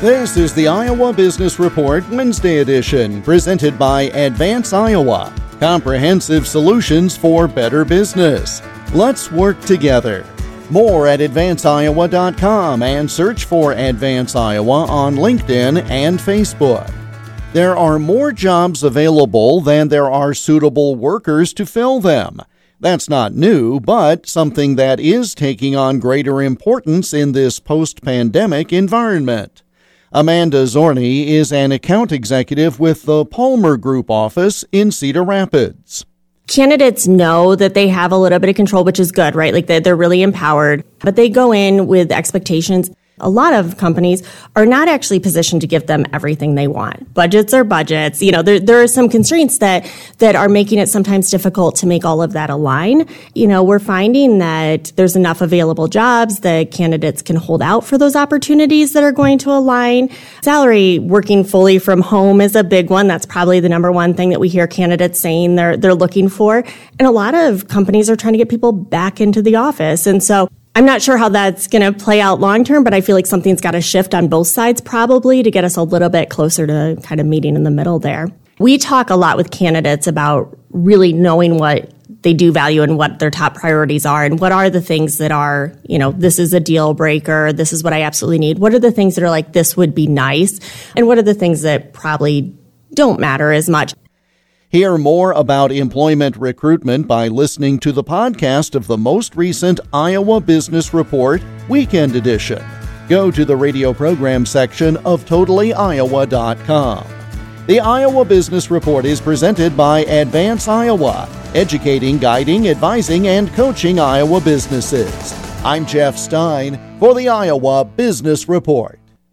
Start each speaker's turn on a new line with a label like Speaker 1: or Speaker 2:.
Speaker 1: This is the Iowa Business Report Wednesday edition, presented by Advance Iowa. Comprehensive solutions for better business. Let's work together. More at advanceiowa.com and search for Advance Iowa on LinkedIn and Facebook. There are more jobs available than there are suitable workers to fill them. That's not new, but something that is taking on greater importance in this post pandemic environment. Amanda Zorni is an account executive with the Palmer Group office in Cedar Rapids.
Speaker 2: Candidates know that they have a little bit of control, which is good, right? Like they're really empowered, but they go in with expectations a lot of companies are not actually positioned to give them everything they want. Budgets are budgets. You know, there, there are some constraints that, that are making it sometimes difficult to make all of that align. You know, we're finding that there's enough available jobs that candidates can hold out for those opportunities that are going to align. Salary working fully from home is a big one. That's probably the number one thing that we hear candidates saying they're, they're looking for. And a lot of companies are trying to get people back into the office. And so I'm not sure how that's going to play out long term, but I feel like something's got to shift on both sides probably to get us a little bit closer to kind of meeting in the middle there. We talk a lot with candidates about really knowing what they do value and what their top priorities are and what are the things that are, you know, this is a deal breaker, this is what I absolutely need. What are the things that are like, this would be nice? And what are the things that probably don't matter as much?
Speaker 1: Hear more about employment recruitment by listening to the podcast of the most recent Iowa Business Report Weekend Edition. Go to the radio program section of totallyiowa.com. The Iowa Business Report is presented by Advance Iowa, educating, guiding, advising, and coaching Iowa businesses. I'm Jeff Stein for the Iowa Business Report.